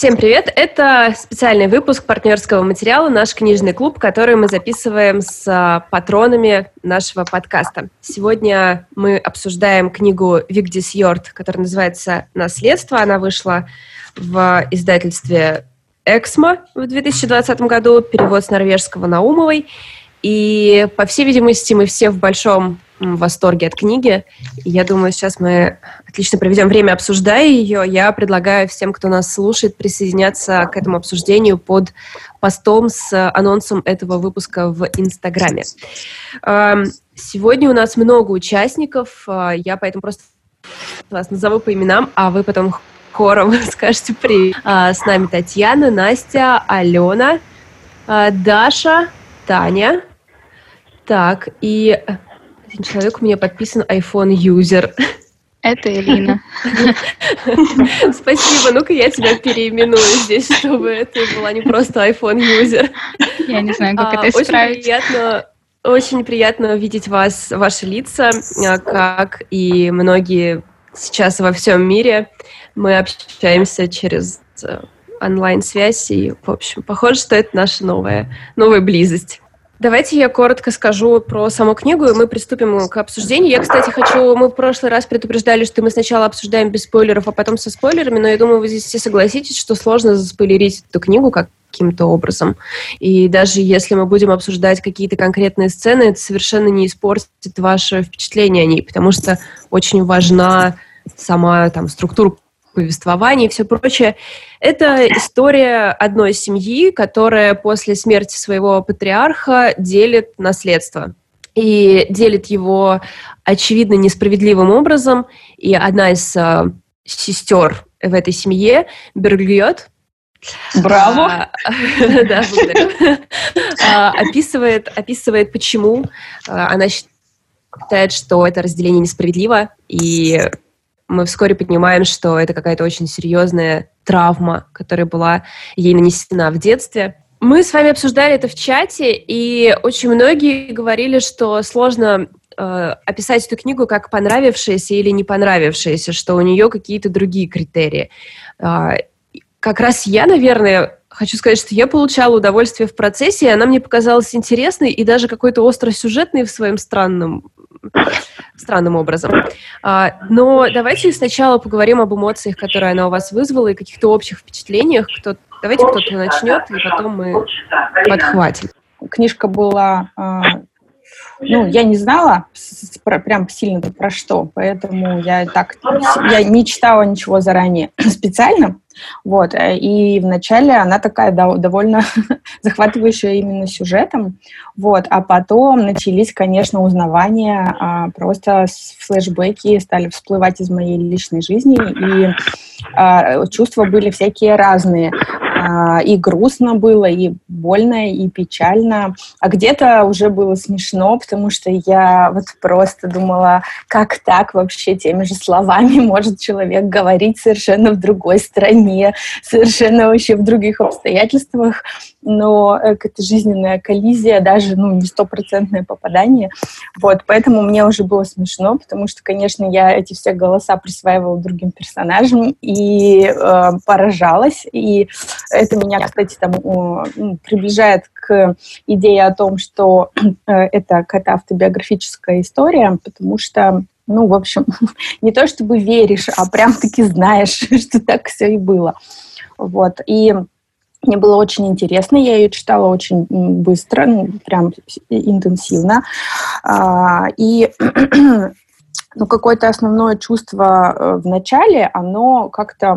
Всем привет! Это специальный выпуск партнерского материала «Наш книжный клуб», который мы записываем с а, патронами нашего подкаста. Сегодня мы обсуждаем книгу Вигдис Йорд, которая называется «Наследство». Она вышла в издательстве «Эксмо» в 2020 году, перевод с норвежского Наумовой. И, по всей видимости, мы все в большом в восторге от книги. Я думаю, сейчас мы отлично проведем время, обсуждая ее. Я предлагаю всем, кто нас слушает, присоединяться к этому обсуждению под постом с анонсом этого выпуска в Инстаграме. Сегодня у нас много участников. А, я поэтому просто вас назову по именам, а вы потом хором скажете привет. А, с нами Татьяна, Настя, Алена, а, Даша, Таня. Так, и один человек у меня подписан iPhone юзер. Это Элина. Спасибо. Ну-ка я тебя переименую здесь, чтобы это была не просто iPhone юзер. Я не знаю, как а, это исправить. Очень приятно, очень приятно видеть вас, ваши лица, а, как и многие сейчас во всем мире. Мы общаемся через э, онлайн-связь, и, в общем, похоже, что это наша новая, новая близость. Давайте я коротко скажу про саму книгу, и мы приступим к обсуждению. Я, кстати, хочу... Мы в прошлый раз предупреждали, что мы сначала обсуждаем без спойлеров, а потом со спойлерами, но я думаю, вы здесь все согласитесь, что сложно заспойлерить эту книгу каким-то образом. И даже если мы будем обсуждать какие-то конкретные сцены, это совершенно не испортит ваше впечатление о ней, потому что очень важна сама там структура повествование и все прочее. Это история одной семьи, которая после смерти своего патриарха делит наследство. И делит его, очевидно, несправедливым образом. И одна из э, сестер в этой семье, Бергльот, Браво! А, да. А, описывает, описывает, почему а, она считает, что это разделение несправедливо, и мы вскоре понимаем, что это какая-то очень серьезная травма, которая была ей нанесена в детстве. Мы с вами обсуждали это в чате, и очень многие говорили, что сложно э, описать эту книгу как понравившаяся или не понравившаяся, что у нее какие-то другие критерии. Э, как раз я, наверное, хочу сказать, что я получала удовольствие в процессе, и она мне показалась интересной и даже какой-то остросюжетной в своем странном странным образом. А, но давайте сначала поговорим об эмоциях, которые она у вас вызвала, и каких-то общих впечатлениях. Кто, давайте кто-то начнет, и потом мы подхватим. Книжка была а, ну, я не знала про, прям сильно про что, поэтому я так, я не читала ничего заранее специально, вот, э, и вначале она такая довольно захватывающая именно сюжетом, вот, а потом начались, конечно, узнавания, а, просто флешбеки стали всплывать из моей личной жизни, и а, чувства были всякие разные. А, и грустно было, и больно, и печально. А где-то уже было смешно, потому что я вот просто думала, как так вообще теми же словами может человек говорить совершенно в другой стране, совершенно вообще в других обстоятельствах но это жизненная коллизия, даже ну, не стопроцентное попадание. Вот, поэтому мне уже было смешно, потому что, конечно, я эти все голоса присваивала другим персонажам и э, поражалась. И это меня, кстати, там, э, приближает к идее о том, что э, это какая-то автобиографическая история, потому что ну, в общем, не то чтобы веришь, а прям-таки знаешь, что так все и было. Вот. И мне было очень интересно, я ее читала очень быстро, ну, прям интенсивно. А, и ну, какое-то основное чувство э, в начале, оно как-то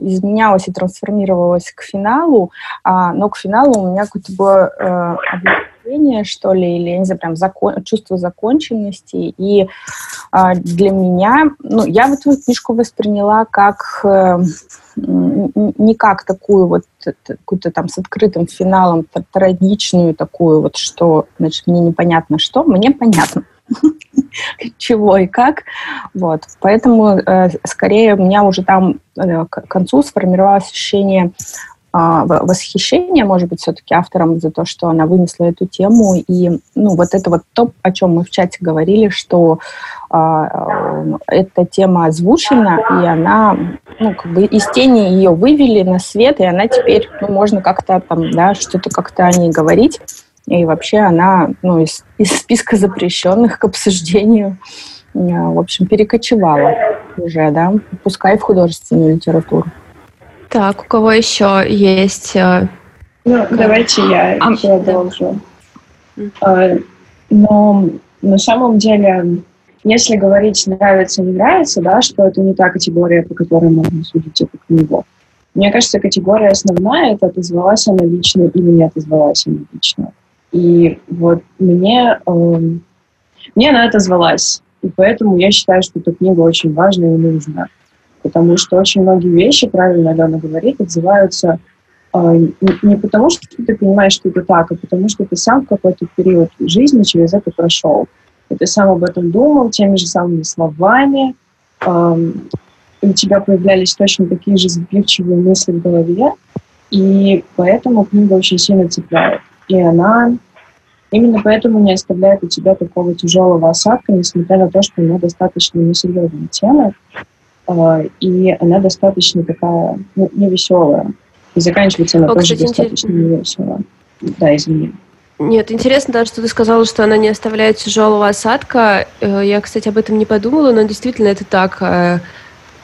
изменялось и трансформировалось к финалу, а, но к финалу у меня какое-то было э, облегчение, что ли, или, я не знаю, прям закон, чувство законченности. И а, для меня, ну, я вот эту книжку восприняла как э, не как такую вот какую-то там с открытым финалом трагичную такую вот, что, значит, мне непонятно что, мне понятно чего и как. Вот. Поэтому э, скорее у меня уже там э, к концу сформировалось ощущение а, восхищение, может быть, все-таки автором за то, что она вынесла эту тему. И ну, вот это вот то, о чем мы в чате говорили, что а, эта тема озвучена, и она, ну, как бы из тени ее вывели на свет, и она теперь, ну, можно как-то там, да, что-то как-то о ней говорить. И вообще она, ну, из, из списка запрещенных к обсуждению, в общем, перекочевала уже, да, пускай в художественную литературу. Так, у кого еще есть? Э, ну, как? давайте я а, продолжу. Да. А, но на самом деле, если говорить нравится, не нравится, да, что это не та категория, по которой можно судить эту книгу. Мне кажется, категория основная — это отозвалась она лично или не отозвалась она лично. И вот мне, э, мне она отозвалась. И поэтому я считаю, что эта книга очень важная и нужна потому что очень многие вещи, правильно Алена говорит, отзываются э, не потому, что ты понимаешь, что это так, а потому что ты сам в какой-то период жизни через это прошел. И ты сам об этом думал теми же самыми словами, э, у тебя появлялись точно такие же сбивчивые мысли в голове, и поэтому книга очень сильно цепляет. И она именно поэтому не оставляет у тебя такого тяжелого осадка, несмотря на то, что она достаточно несерьезная тема. А, и она достаточно такая, ну, невеселая. И заканчивается она О, тоже кстати, достаточно интерес... невесело. Да, извини. Нет, интересно, да, что ты сказала, что она не оставляет тяжелого осадка. Э, я, кстати, об этом не подумала, но действительно это так. Э,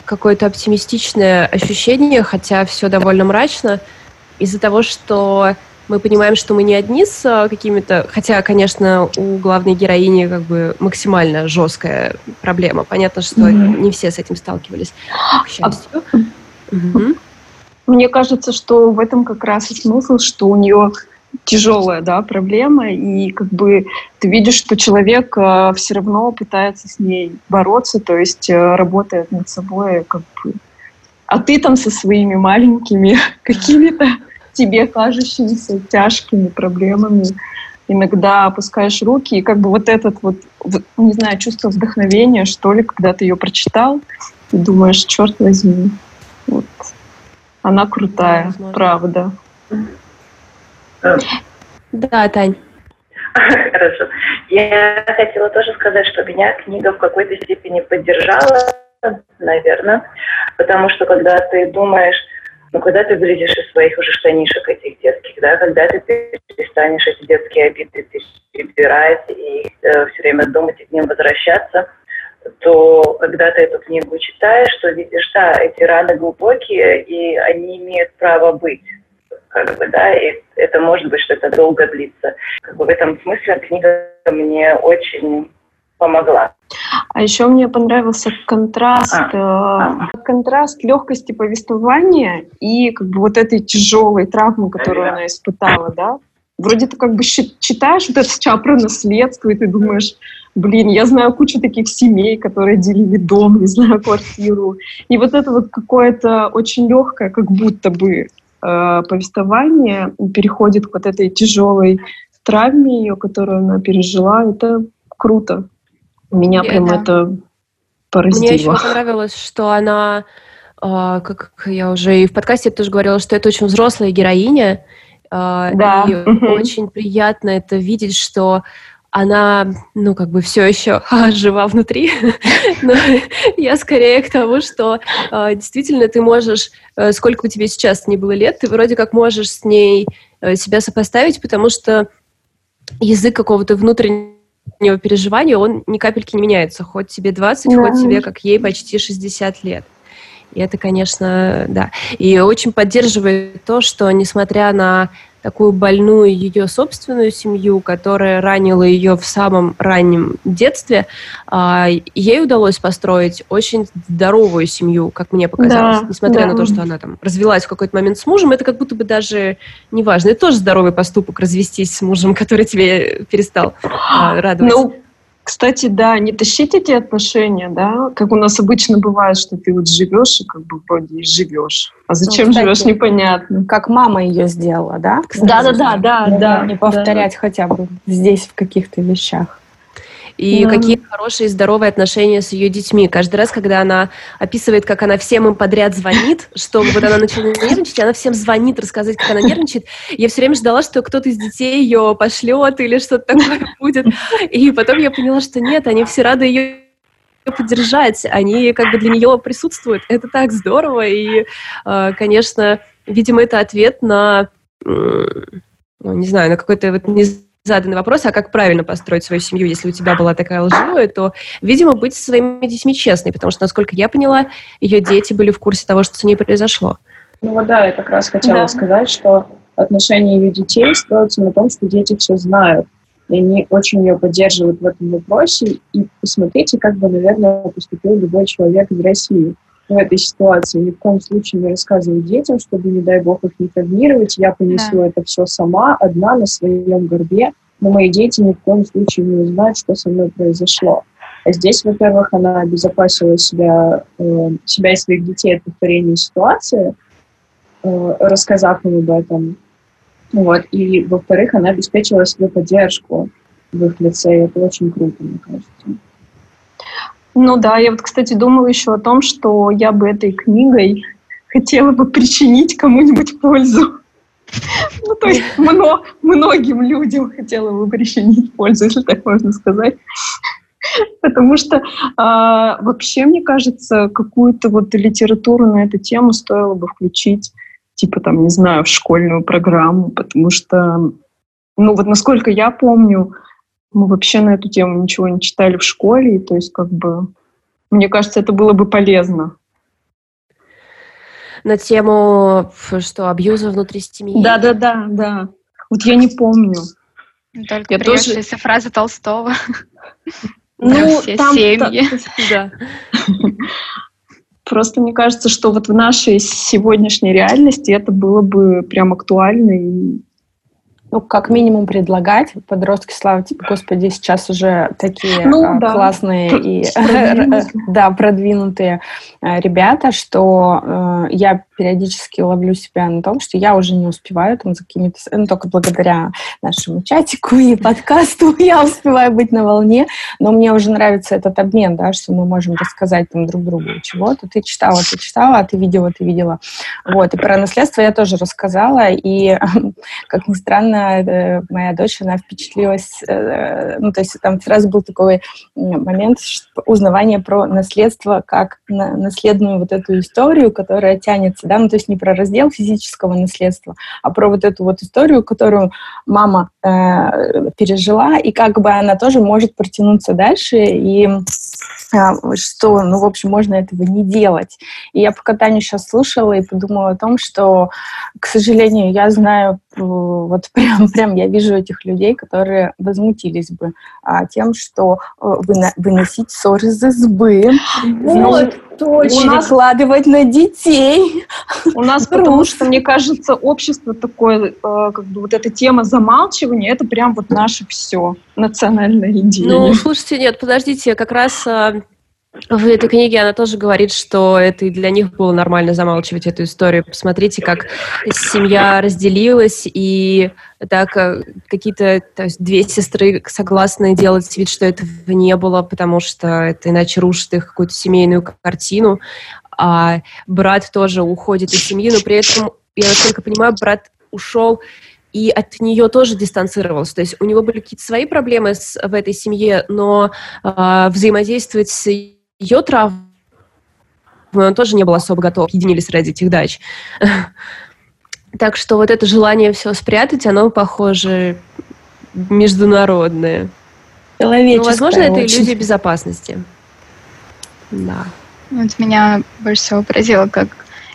какое-то оптимистичное ощущение, хотя все довольно мрачно, из-за того, что мы понимаем, что мы не одни с а, какими-то... Хотя, конечно, у главной героини как бы максимально жесткая проблема. Понятно, что mm-hmm. не все с этим сталкивались, к счастью. А... Mm-hmm. Мне кажется, что в этом как раз и смысл, что у нее тяжелая да, проблема, и как бы ты видишь, что человек э, все равно пытается с ней бороться, то есть э, работает над собой, как бы. А ты там со своими маленькими какими-то тебе кажущимися тяжкими проблемами иногда опускаешь руки, и как бы вот этот вот, не знаю, чувство вдохновения, что ли, когда ты ее прочитал, и думаешь, черт возьми, вот, она крутая, да, правда. Да, Тань. Хорошо. Я хотела тоже сказать, что меня книга в какой-то степени поддержала, наверное, потому что когда ты думаешь, но ну, когда ты вылезешь из своих уже штанишек этих детских, да, когда ты перестанешь эти детские обиды перебирать и э, все время думать и к ним возвращаться, то когда ты эту книгу читаешь, то видишь, да, эти раны глубокие, и они имеют право быть. Как бы, да, и это может быть, что это долго длится. Как бы в этом смысле книга мне очень помогла. А еще мне понравился контраст, а. э, контраст легкости повествования и как бы вот этой тяжелой травмы, которую она испытала, да. Вроде ты как бы читаешь вот это сейчас про наследство, и ты думаешь, блин, я знаю кучу таких семей, которые делили дом, не знаю, квартиру. И вот это вот какое-то очень легкое, как будто бы э, повествование переходит к вот этой тяжелой травме ее, которую она пережила. Это круто. Меня прям это, это поразило. Мне еще понравилось, что она, а, как я уже и в подкасте тоже говорила, что это очень взрослая героиня. А, да. И очень приятно это видеть, что она, ну, как бы все еще а, жива внутри. Но я скорее к тому, что а, действительно ты можешь, а, сколько у тебя сейчас не было лет, ты вроде как можешь с ней а, себя сопоставить, потому что язык какого-то внутреннего него переживания, он ни капельки не меняется. Хоть тебе 20, да. хоть тебе, как ей, почти 60 лет. И это, конечно, да. И очень поддерживает то, что, несмотря на такую больную ее собственную семью, которая ранила ее в самом раннем детстве, а, ей удалось построить очень здоровую семью, как мне показалось. Да, Несмотря да. на то, что она там развелась в какой-то момент с мужем, это как будто бы даже не важно. Это тоже здоровый поступок развестись с мужем, который тебе перестал а, радовать. Ну, кстати, да, не тащить эти отношения, да, как у нас обычно бывает, что ты вот живешь и как бы вроде и живешь. А зачем ну, живешь, непонятно. Как мама ее сделала, да? Да, да, да, да, да. Не повторять да, хотя бы здесь в каких-то вещах. И mm какие хорошие здоровые отношения с ее детьми. Каждый раз, когда она описывает, как она всем им подряд звонит, что вот она начинает нервничать, она всем звонит, рассказывать, как она нервничает. Я все время ждала, что кто-то из детей ее пошлет или что-то такое будет. И потом я поняла, что нет, они все рады ее поддержать, они как бы для нее присутствуют. Это так здорово, и, э, конечно, видимо, это ответ на, ну, не знаю, на какой-то вот незаданный вопрос, а как правильно построить свою семью, если у тебя была такая лживая, то, видимо, быть со своими детьми честной, потому что, насколько я поняла, ее дети были в курсе того, что с ней произошло. Ну вот да, я как раз хотела да. сказать, что отношения ее детей строятся на том, что дети все знают и они очень ее поддерживают в этом вопросе. И посмотрите, как бы, наверное, поступил любой человек из России в этой ситуации. Ни в коем случае не рассказывать детям, чтобы, не дай бог, их не травмировать. Я понесу да. это все сама, одна, на своем горбе. Но мои дети ни в коем случае не узнают, что со мной произошло. А здесь, во-первых, она обезопасила себя, э, себя и своих детей от повторения ситуации, э, рассказав им об этом. Вот. И, во-вторых, она обеспечила себе поддержку в их лице, и это очень круто, мне кажется. Ну да, я вот, кстати, думала еще о том, что я бы этой книгой хотела бы причинить кому-нибудь пользу. Ну, то есть мно, многим людям хотела бы причинить пользу, если так можно сказать. Потому что а, вообще, мне кажется, какую-то вот литературу на эту тему стоило бы включить типа там, не знаю, в школьную программу, потому что, ну вот насколько я помню, мы вообще на эту тему ничего не читали в школе, и то есть как бы, мне кажется, это было бы полезно. На тему, что, абьюза внутри семьи? Да-да-да, да. Вот я не помню. Только я тоже... фраза Толстого. Ну, все там, семьи. да. Просто мне кажется, что вот в нашей сегодняшней реальности это было бы прям актуально и ну, как минимум предлагать. Подростки, слава тебе, Господи, сейчас уже такие ну, а, да. классные и да, продвинутые а, ребята, что э, я периодически ловлю себя на том, что я уже не успеваю там за какими-то... Ну, только благодаря нашему чатику и подкасту я успеваю быть на волне, но мне уже нравится этот обмен, да, что мы можем рассказать там друг другу чего-то. Ты читала, ты читала, а ты видела, ты видела. Вот, и про наследство я тоже рассказала, и, как ни странно, Э, моя дочь, она впечатлилась, э, ну, то есть там сразу был такой момент узнавания про наследство как на, наследную вот эту историю, которая тянется, да, ну, то есть не про раздел физического наследства, а про вот эту вот историю, которую мама э, пережила, и как бы она тоже может протянуться дальше, и что, ну, в общем, можно этого не делать. И я пока Таню сейчас слушала и подумала о том, что, к сожалению, я знаю вот прям, прям я вижу этих людей, которые возмутились бы а, тем, что э, выно, выносить ссоры из избы, вот, точно. перекладывать на детей. У нас, потому что, мне кажется, общество такое, э, как бы вот эта тема замалчивания, это прям вот наше все, национальная идея. Ну, слушайте, нет, подождите, как раз а, в этой книге она тоже говорит, что это и для них было нормально замалчивать эту историю. Посмотрите, как семья разделилась, и так э, какие-то то есть две сестры согласны делать вид, что этого не было, потому что это иначе рушит их какую-то семейную картину. А брат тоже уходит из семьи, но при этом, я насколько понимаю, брат ушел и от нее тоже дистанцировался. То есть у него были какие-то свои проблемы с, в этой семье, но э, взаимодействовать с ее травмы он тоже не был особо готов, объединились ради этих дач. Так что вот это желание все спрятать, оно, похоже, международное. Ну, возможно, это иллюзия безопасности. Да. Вот меня больше всего поразило, как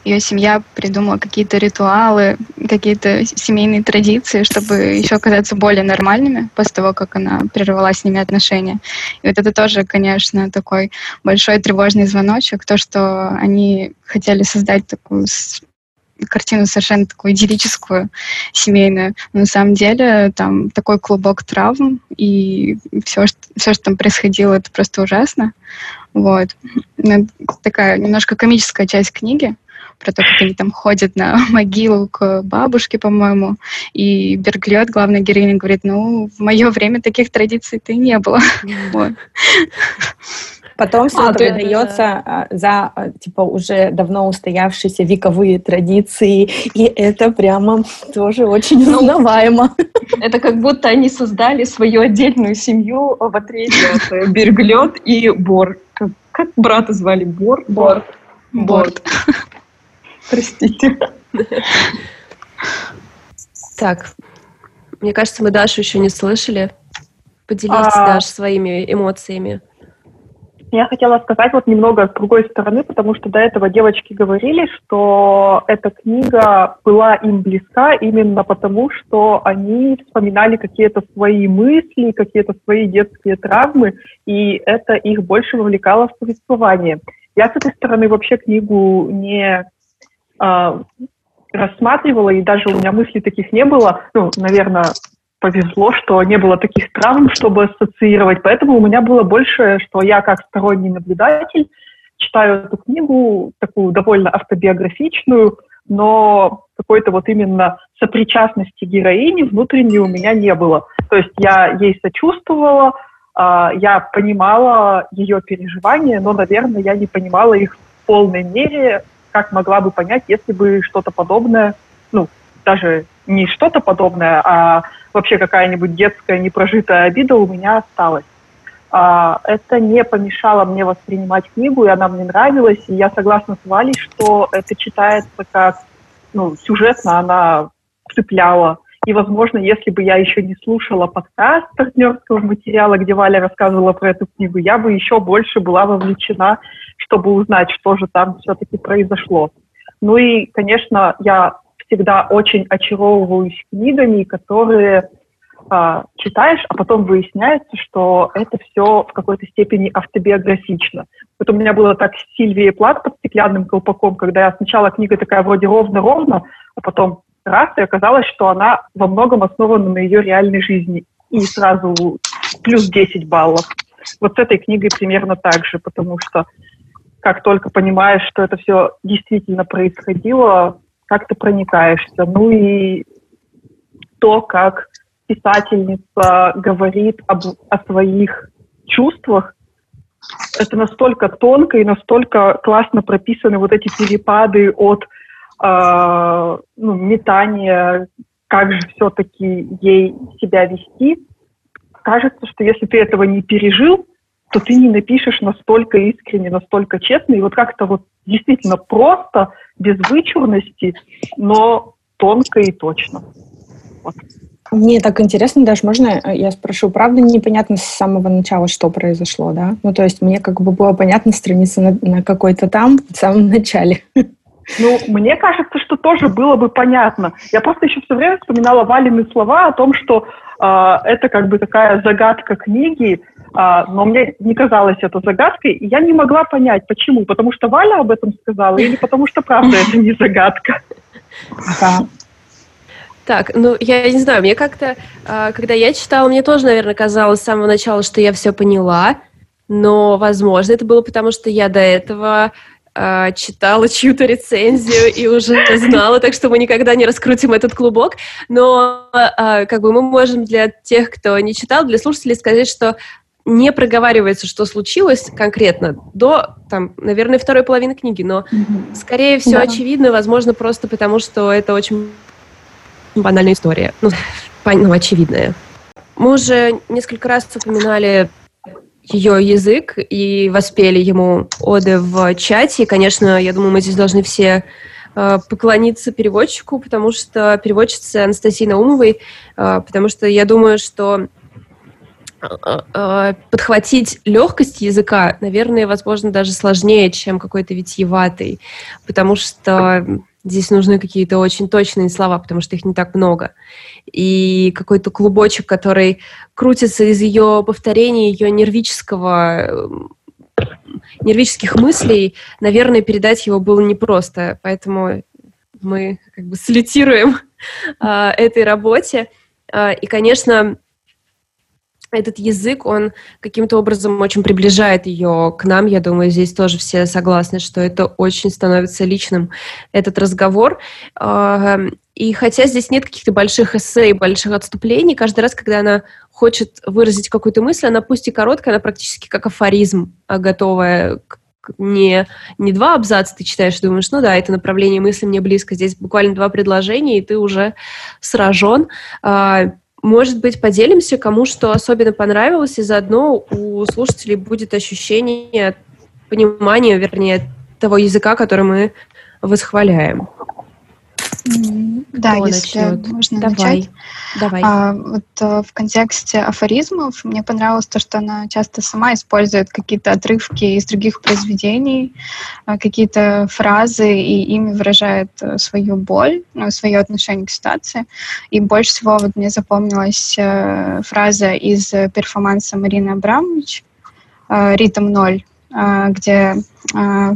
ее семья придумала какие-то ритуалы, какие-то семейные традиции, чтобы еще оказаться более нормальными после того, как она прервала с ними отношения. И вот это тоже, конечно, такой большой тревожный звоночек, то, что они хотели создать такую картину совершенно такую идиллическую, семейную. Но на самом деле там такой клубок травм, и все, что, все, что там происходило, это просто ужасно. Вот. Такая немножко комическая часть книги, про то, как они там ходят на могилу к бабушке, по-моему, и Берглет, главная героиня, говорит, ну, в мое время таких традиций-то не было. Потом все а, передается да. за типа уже давно устоявшиеся вековые традиции, и это прямо тоже очень ну, узнаваемо. Это как будто они создали свою отдельную семью в отряде от Берглет и Бор. Как, как брата звали? Бор? Бор. Борт. Простите. Так, мне кажется, мы Дашу еще не слышали. Поделитесь, а... Даш, своими эмоциями. Я хотела сказать вот немного с другой стороны, потому что до этого девочки говорили, что эта книга была им близка именно потому, что они вспоминали какие-то свои мысли, какие-то свои детские травмы, и это их больше вовлекало в повествование. Я с этой стороны вообще книгу не э, рассматривала, и даже у меня мыслей таких не было. Ну, наверное, повезло, что не было таких травм, чтобы ассоциировать. Поэтому у меня было больше, что я как сторонний наблюдатель читаю эту книгу, такую довольно автобиографичную, но какой-то вот именно сопричастности героини внутренней у меня не было. То есть я ей сочувствовала, а, я понимала ее переживания, но, наверное, я не понимала их в полной мере, как могла бы понять, если бы что-то подобное, ну, даже не что-то подобное, а вообще какая-нибудь детская непрожитая обида у меня осталась. А, это не помешало мне воспринимать книгу, и она мне нравилась, и я согласна с Валей, что это читается как, ну, сюжетно она цепляла. И, возможно, если бы я еще не слушала подкаст партнерского материала, где Валя рассказывала про эту книгу, я бы еще больше была вовлечена, чтобы узнать, что же там все-таки произошло. Ну и, конечно, я всегда очень очаровываюсь книгами, которые а, читаешь, а потом выясняется, что это все в какой-то степени автобиографично. Вот у меня было так с Сильвией Плат под стеклянным колпаком, когда я сначала книга такая вроде ровно-ровно, а потом раз, и оказалось, что она во многом основана на ее реальной жизни. И сразу плюс 10 баллов. Вот с этой книгой примерно так же, потому что как только понимаешь, что это все действительно происходило, как ты проникаешься. Ну и то, как писательница говорит об, о своих чувствах, это настолько тонко и настолько классно прописаны вот эти перепады от э, ну, метания, как же все-таки ей себя вести. Кажется, что если ты этого не пережил, то ты не напишешь настолько искренне, настолько честно, и вот как-то вот действительно просто, без вычурности, но тонко и точно. Вот. Мне так интересно, даже можно я спрошу, правда непонятно с самого начала, что произошло, да? Ну, то есть мне как бы было понятно страница на, на какой-то там, в самом начале. Ну, мне кажется, что тоже было бы понятно. Я просто еще все время вспоминала Валины слова о том, что э, это как бы такая загадка книги, э, но мне не казалось это загадкой, и я не могла понять, почему. Потому что Валя об этом сказала или потому что правда это не загадка. Ага. Так, ну, я не знаю, мне как-то, э, когда я читала, мне тоже, наверное, казалось с самого начала, что я все поняла, но, возможно, это было потому, что я до этого э, читала чью-то рецензию и уже знала, так что мы никогда не раскрутим этот клубок. Но э, как бы мы можем для тех, кто не читал, для слушателей сказать, что не проговаривается, что случилось конкретно до, там, наверное, второй половины книги, но, mm-hmm. скорее всего, да. очевидно, возможно, просто потому, что это очень банальная история, ну, ну, очевидная. Мы уже несколько раз упоминали ее язык и воспели ему оды в чате. И, конечно, я думаю, мы здесь должны все э, поклониться переводчику, потому что переводчица Анастасии Наумовой, э, потому что я думаю, что э, подхватить легкость языка, наверное, возможно, даже сложнее, чем какой-то витиеватый, потому что Здесь нужны какие-то очень точные слова, потому что их не так много. И какой-то клубочек, который крутится из ее повторений, ее нервического нервических мыслей, наверное, передать его было непросто. Поэтому мы как бы солитируем э, этой работе. Э, и, конечно, этот язык, он каким-то образом очень приближает ее к нам. Я думаю, здесь тоже все согласны, что это очень становится личным, этот разговор. И хотя здесь нет каких-то больших эссе и больших отступлений, каждый раз, когда она хочет выразить какую-то мысль, она пусть и короткая, она практически как афоризм, а готовая не, не два абзаца ты читаешь, думаешь, ну да, это направление мысли мне близко. Здесь буквально два предложения, и ты уже сражен. Может быть, поделимся, кому что особенно понравилось, и заодно у слушателей будет ощущение понимания, вернее, того языка, который мы восхваляем. Да, Кто если начнет? можно Давай. начать. Давай. А, вот а, в контексте афоризмов мне понравилось то, что она часто сама использует какие-то отрывки из других произведений, а, какие-то фразы, и ими выражает а, свою боль, ну, свое отношение к ситуации. И больше всего вот мне запомнилась а, фраза из перформанса Марины Абрамович «Ритм ноль», а, где, а,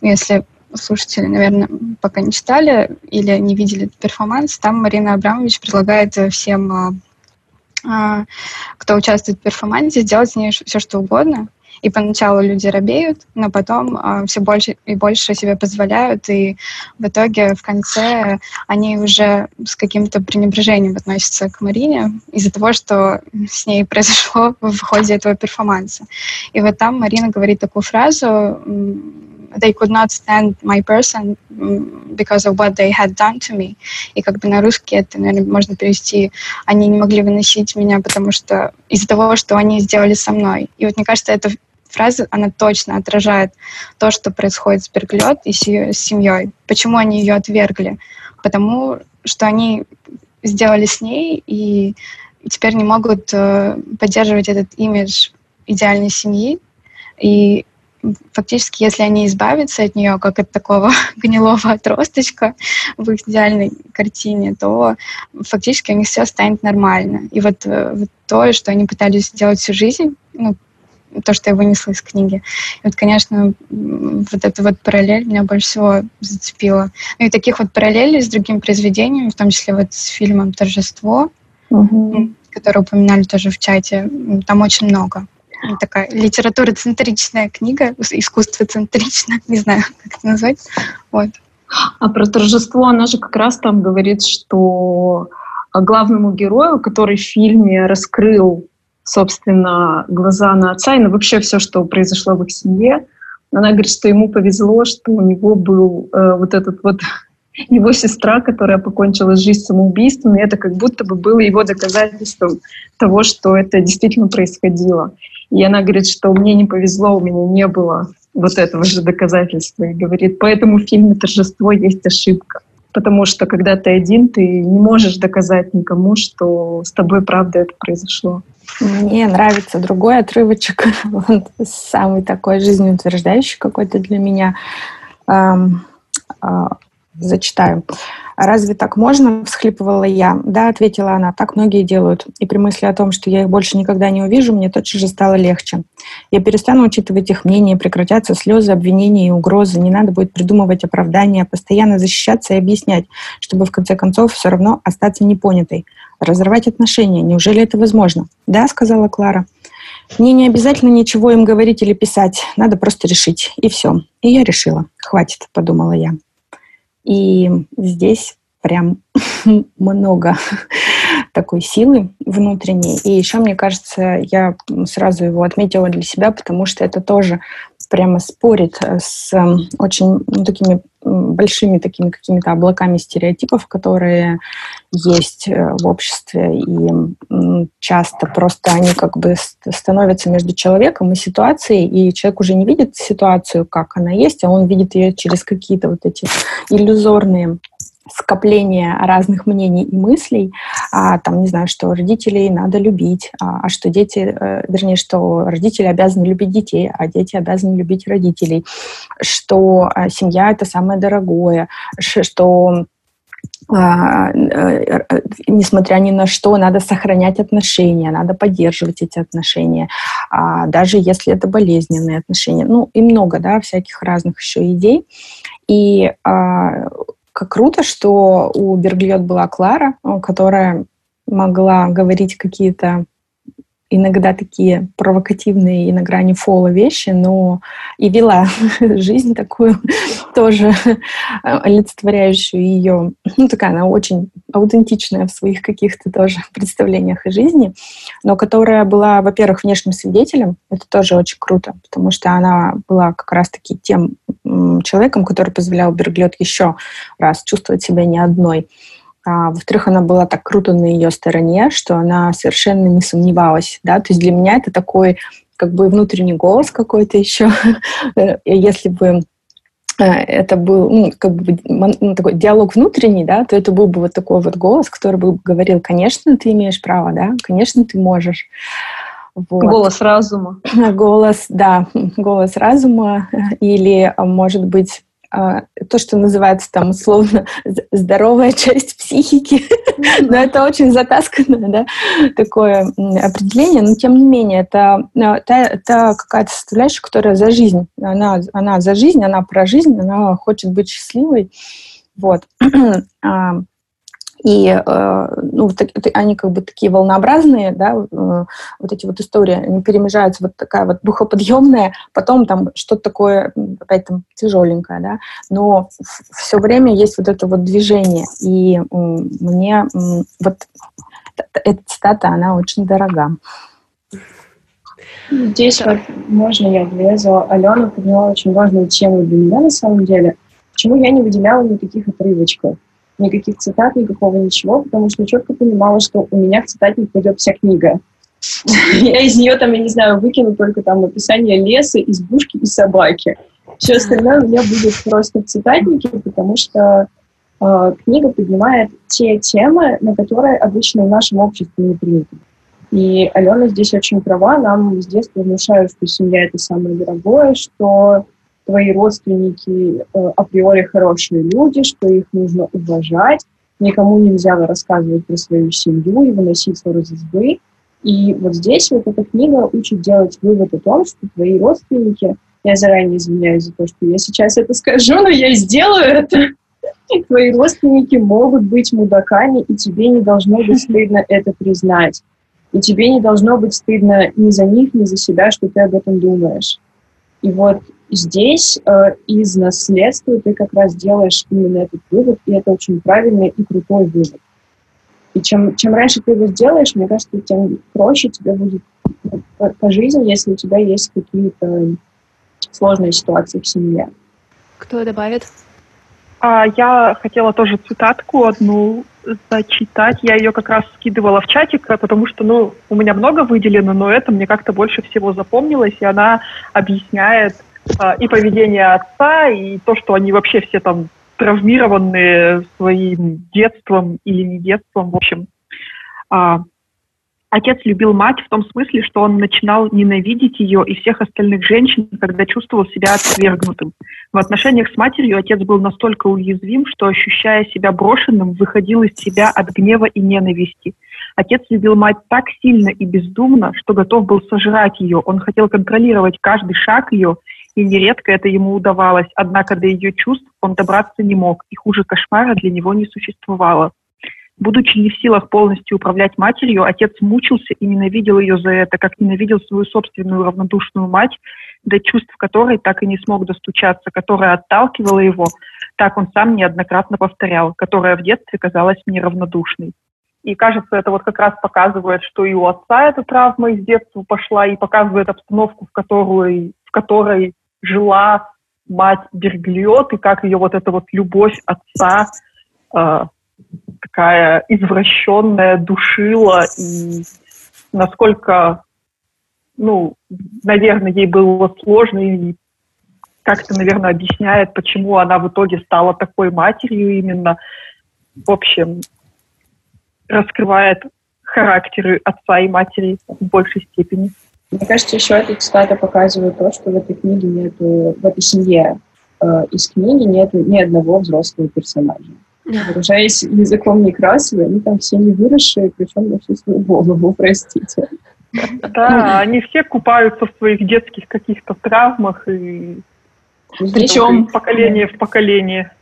если слушатели, наверное, пока не читали или не видели перформанс, там Марина Абрамович предлагает всем, а, а, кто участвует в перформансе, сделать с ней все, что угодно. И поначалу люди робеют, но потом э, все больше и больше себе позволяют, и в итоге в конце они уже с каким-то пренебрежением относятся к Марине из-за того, что с ней произошло в ходе этого перформанса. И вот там Марина говорит такую фразу they could not stand my person because of what they had done to me. И как бы на русский это, наверное, можно перевести, они не могли выносить меня, потому что из-за того, что они сделали со мной. И вот мне кажется, эта фраза, она точно отражает то, что происходит с Берглет и с, ее, семьей. Почему они ее отвергли? Потому что они сделали с ней и теперь не могут э, поддерживать этот имидж идеальной семьи. И фактически, если они избавятся от нее, как от такого гнилого отросточка в их идеальной картине, то фактически у них все станет нормально. И вот, э, вот то, что они пытались сделать всю жизнь, ну, то, что я вынесла из книги. И вот, конечно, вот эта вот параллель меня больше всего зацепила. Ну и таких вот параллелей с другими произведениями, в том числе вот с фильмом «Торжество», угу. который упоминали тоже в чате, там очень много такая литература-центричная книга, искусство-центричная, не знаю, как это назвать. Вот. А про торжество она же как раз там говорит, что главному герою, который в фильме раскрыл, собственно, глаза на отца и на вообще все, что произошло в их семье, она говорит, что ему повезло, что у него был э, вот этот вот его сестра, которая покончила жизнь самоубийством, и это как будто бы было его доказательством того, что это действительно происходило. И она говорит, что мне не повезло, у меня не было вот этого же доказательства. И говорит, поэтому в фильме «Торжество» есть ошибка. Потому что когда ты один, ты не можешь доказать никому, что с тобой правда это произошло. Мне нравится другой отрывочек, самый такой жизнеутверждающий какой-то для меня. Зачитаю. «Разве так можно?» — всхлипывала я. «Да», — ответила она, — «так многие делают. И при мысли о том, что я их больше никогда не увижу, мне тотчас же стало легче. Я перестану учитывать их мнение, прекратятся слезы, обвинения и угрозы. Не надо будет придумывать оправдания, постоянно защищаться и объяснять, чтобы в конце концов все равно остаться непонятой. Разорвать отношения. Неужели это возможно?» «Да», — сказала Клара. Мне не обязательно ничего им говорить или писать, надо просто решить, и все. И я решила. Хватит, подумала я. И здесь прям много такой силы внутренней. И еще, мне кажется, я сразу его отметила для себя, потому что это тоже прямо спорит с очень ну, такими большими такими какими-то облаками стереотипов, которые есть э, в обществе, и часто просто они как бы становятся между человеком и ситуацией, и человек уже не видит ситуацию, как она есть, а он видит ее через какие-то вот эти иллюзорные скопление разных мнений и мыслей, а, там, не знаю, что родителей надо любить, а, а что дети, э, вернее, что родители обязаны любить детей, а дети обязаны любить родителей, что а, семья — это самое дорогое, что а, э, э, несмотря ни на что, надо сохранять отношения, надо поддерживать эти отношения, а, даже если это болезненные отношения. Ну, и много, да, всяких разных еще идей. И как круто, что у Берглиот была Клара, которая могла говорить какие-то иногда такие провокативные и на грани фола вещи, но и вела жизнь такую тоже олицетворяющую ее. Ну, такая она очень аутентичная в своих каких-то тоже представлениях о жизни, но которая была, во-первых, внешним свидетелем. Это тоже очень круто, потому что она была как раз-таки тем человеком, который позволял Берглет еще раз чувствовать себя не одной. А, во-вторых, она была так круто на ее стороне, что она совершенно не сомневалась. Да? То есть для меня это такой как бы внутренний голос какой-то еще. Если бы э, это был ну, как бы ну, такой диалог внутренний, да, то это был бы вот такой вот голос, который бы говорил, конечно, ты имеешь право, да, конечно, ты можешь. Вот. Голос разума. Голос, да, голос разума или, может быть, то, что называется там условно здоровая часть психики, но это очень затасканное, да, такое определение, но тем не менее это, это, это какая-то составляющая, которая за жизнь, она, она за жизнь, она про жизнь, она хочет быть счастливой, вот. И э, ну, вот, они как бы такие волнообразные, да, э, вот эти вот истории, они перемежаются, вот такая вот духоподъемная, потом там что-то такое, опять там, тяжеленькое, да, но все время есть вот это вот движение, и мне вот эта цитата, она очень дорога. Здесь вот можно я влезу. Алена подняла очень важную тему для меня на самом деле. Почему я не выделяла никаких отрывочков? Никаких цитат, никакого ничего, потому что четко понимала, что у меня в цитатник пойдет вся книга. Я из нее там, я не знаю, выкину только там описание леса, избушки и собаки. Все остальное у меня будет просто в цитатнике, потому что э, книга поднимает те темы, на которые обычно в нашем обществе не приняты. И Алена здесь очень права, нам с детства внушают, что семья — это самое дорогое, что твои родственники э, априори хорошие люди, что их нужно уважать, никому нельзя рассказывать про свою семью и выносить ссор из избы. И вот здесь вот эта книга учит делать вывод о том, что твои родственники, я заранее извиняюсь за то, что я сейчас это скажу, но я сделаю это, твои родственники могут быть мудаками, и тебе не должно быть стыдно это признать. И тебе не должно быть стыдно ни за них, ни за себя, что ты об этом думаешь. И вот здесь э, из наследства ты как раз делаешь именно этот вывод, и это очень правильный и крутой вывод. И чем, чем раньше ты его сделаешь, мне кажется, тем проще тебе будет по, по жизни, если у тебя есть какие-то сложные ситуации в семье. Кто добавит? А, я хотела тоже цитатку одну зачитать. Я ее как раз скидывала в чатик, потому что, ну, у меня много выделено, но это мне как-то больше всего запомнилось, и она объясняет и поведение отца, и то, что они вообще все там травмированные своим детством или не детством, в общем. А, отец любил мать в том смысле, что он начинал ненавидеть ее и всех остальных женщин, когда чувствовал себя отвергнутым. В отношениях с матерью отец был настолько уязвим, что, ощущая себя брошенным, выходил из себя от гнева и ненависти. Отец любил мать так сильно и бездумно, что готов был сожрать ее. Он хотел контролировать каждый шаг ее и нередко это ему удавалось, однако до ее чувств он добраться не мог, и хуже кошмара для него не существовало. Будучи не в силах полностью управлять матерью, отец мучился и ненавидел ее за это, как ненавидел свою собственную равнодушную мать, до чувств которой так и не смог достучаться, которая отталкивала его, так он сам неоднократно повторял, которая в детстве казалась мне равнодушной. И кажется, это вот как раз показывает, что и у отца эта травма из детства пошла, и показывает обстановку, в которой, в которой жила мать Берглиот, и как ее вот эта вот любовь отца э, такая извращенная душила, и насколько, ну, наверное, ей было сложно, и как-то, наверное, объясняет, почему она в итоге стала такой матерью именно. В общем, раскрывает характеры отца и матери в большей степени. Мне кажется, еще эта цитата показывает то, что в этой книге нету, в этой семье э, из книги нету ни одного взрослого персонажа. Выражаясь языком Некрасова, они там все не выросшие, причем на всю свою голову, простите. Да, они все купаются в своих детских каких-то травмах и причем поколение в поколение.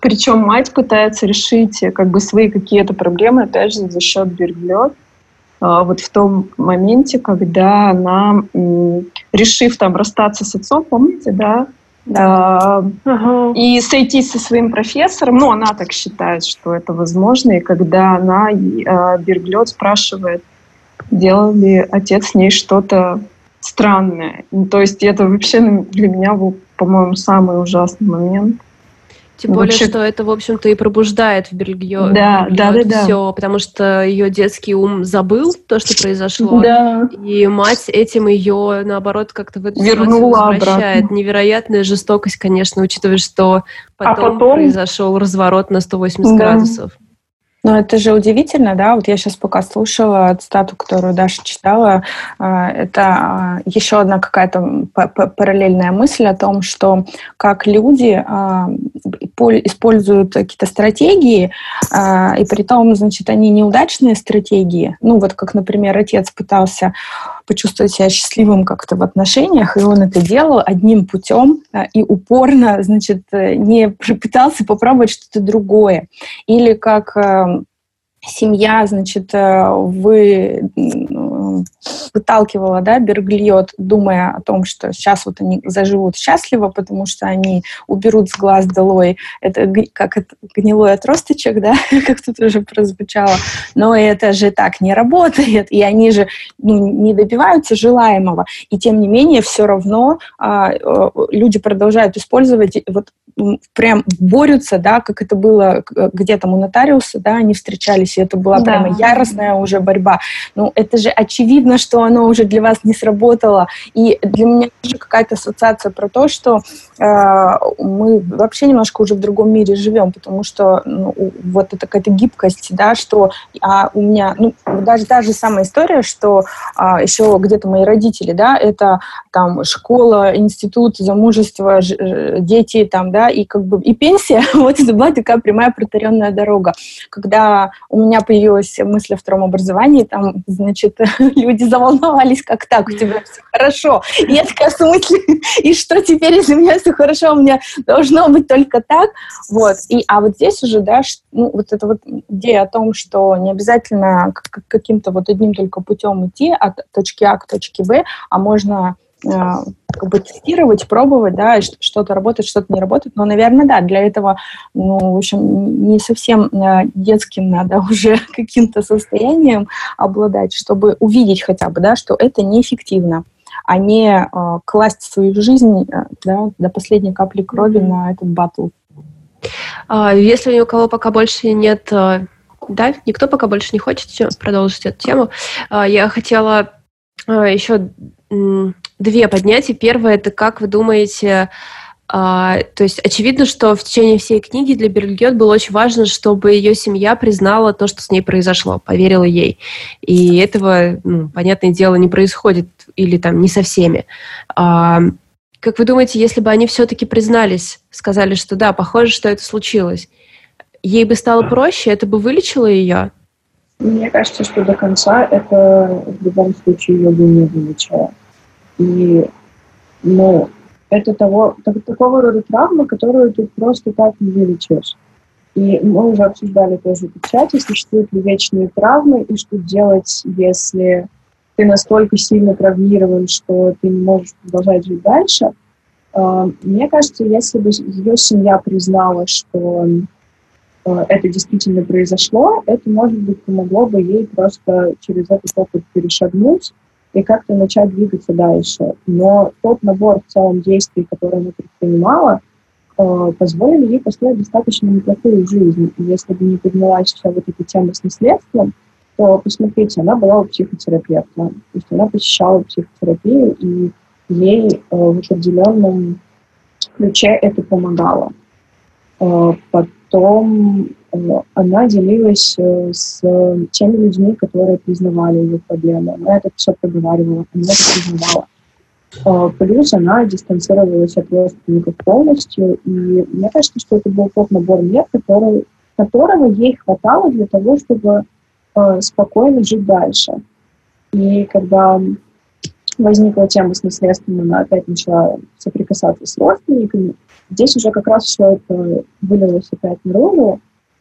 Причем мать пытается решить как бы свои какие-то проблемы, опять же, за счет береглет вот в том моменте, когда она, решив там расстаться с отцом, помните, да, да. Ага. И сойтись со своим профессором, ну, она так считает, что это возможно, и когда она, э, Берглет спрашивает, делал ли отец с ней что-то странное. Ну, то есть это вообще для меня был, по-моему, самый ужасный момент. Тем более, Вообще... что это, в общем-то, и пробуждает в Бельгио, да, да, да, да. все, потому что ее детский ум забыл то, что произошло, да. и мать этим ее, наоборот, как-то в эту Вернула возвращает. Обратно. Невероятная жестокость, конечно, учитывая, что потом, а потом... произошел разворот на 180 да. градусов. Но это же удивительно, да, вот я сейчас пока слушала цитату, которую Даша читала, а, это а, еще одна какая-то параллельная мысль о том, что как люди а, используют какие-то стратегии, и при том, значит, они неудачные стратегии, ну вот как, например, отец пытался почувствовать себя счастливым как-то в отношениях, и он это делал одним путем и упорно, значит, не пытался попробовать что-то другое. Или как семья, значит, э, вы выталкивала, да, Берглиот, думая о том, что сейчас вот они заживут счастливо, потому что они уберут с глаз долой это как гнилой отросточек, да, как тут уже прозвучало, но это же так не работает, и они же ну, не добиваются желаемого, и тем не менее все равно а, люди продолжают использовать вот прям борются, да, как это было где там у нотариуса, да, они встречались, и это была да. прямо яростная уже борьба. Ну, это же очевидно, что оно уже для вас не сработало. И для меня тоже какая-то ассоциация про то, что э, мы вообще немножко уже в другом мире живем, потому что ну, вот это какая-то гибкость, да, что а у меня, ну, даже даже самая история, что а, еще где-то мои родители, да, это там школа, институт, замужество, ж, дети там, да, и как бы и пенсия, вот это была такая прямая протаренная дорога. Когда у меня появилась мысль о втором образовании, там, значит, люди заволновались, как так, у тебя все хорошо. И я такая, в смысле, и что теперь, если у меня все хорошо, у меня должно быть только так? Вот. И, а вот здесь уже, да, ну, вот эта вот идея о том, что не обязательно каким-то вот одним только путем идти от точки А к точке Б, а можно как бы тестировать, пробовать, да, что-то работает, что-то не работает. Но, наверное, да, для этого, ну, в общем, не совсем а, детским надо уже каким-то состоянием обладать, чтобы увидеть хотя бы, да, что это неэффективно а не э, класть свою жизнь да, до последней капли крови на этот батл. Если ни у кого пока больше нет, да, никто пока больше не хочет продолжить эту тему, я хотела еще две поднятия. Первое, это как вы думаете, а, то есть очевидно, что в течение всей книги для Бергет было очень важно, чтобы ее семья признала то, что с ней произошло, поверила ей. И этого, ну, понятное дело, не происходит или там не со всеми. А, как вы думаете, если бы они все-таки признались, сказали, что да, похоже, что это случилось, ей бы стало проще, это бы вылечило ее? Мне кажется, что до конца это в любом случае бы не вылечило. И, ну, это того, так, такого рода травма, которую ты просто так не вылечишь. И мы уже обсуждали тоже в чате, существуют ли вечные травмы, и что делать, если ты настолько сильно травмирован, что ты не можешь продолжать жить дальше. А, мне кажется, если бы ее семья признала, что это действительно произошло, это, может быть, помогло бы ей просто через этот опыт перешагнуть и как-то начать двигаться дальше. Но тот набор в целом действий, который она предпринимала, э, позволили ей построить достаточно неплохую жизнь. Если бы не поднялась вся вот эта тема с наследством, то, посмотрите, она была у психотерапевта. То есть она посещала психотерапию, и ей э, в определенном ключе это помогало. Э, потом она делилась э, с теми людьми, которые признавали ее проблемы. Она это все проговаривала, она это признавала. Плюс она дистанцировалась от родственников полностью, и мне кажется, что это был тот набор мер, который, которого ей хватало для того, чтобы э, спокойно жить дальше. И когда возникла тема с наследством, она опять начала соприкасаться с родственниками, здесь уже как раз все это вылилось опять наружу,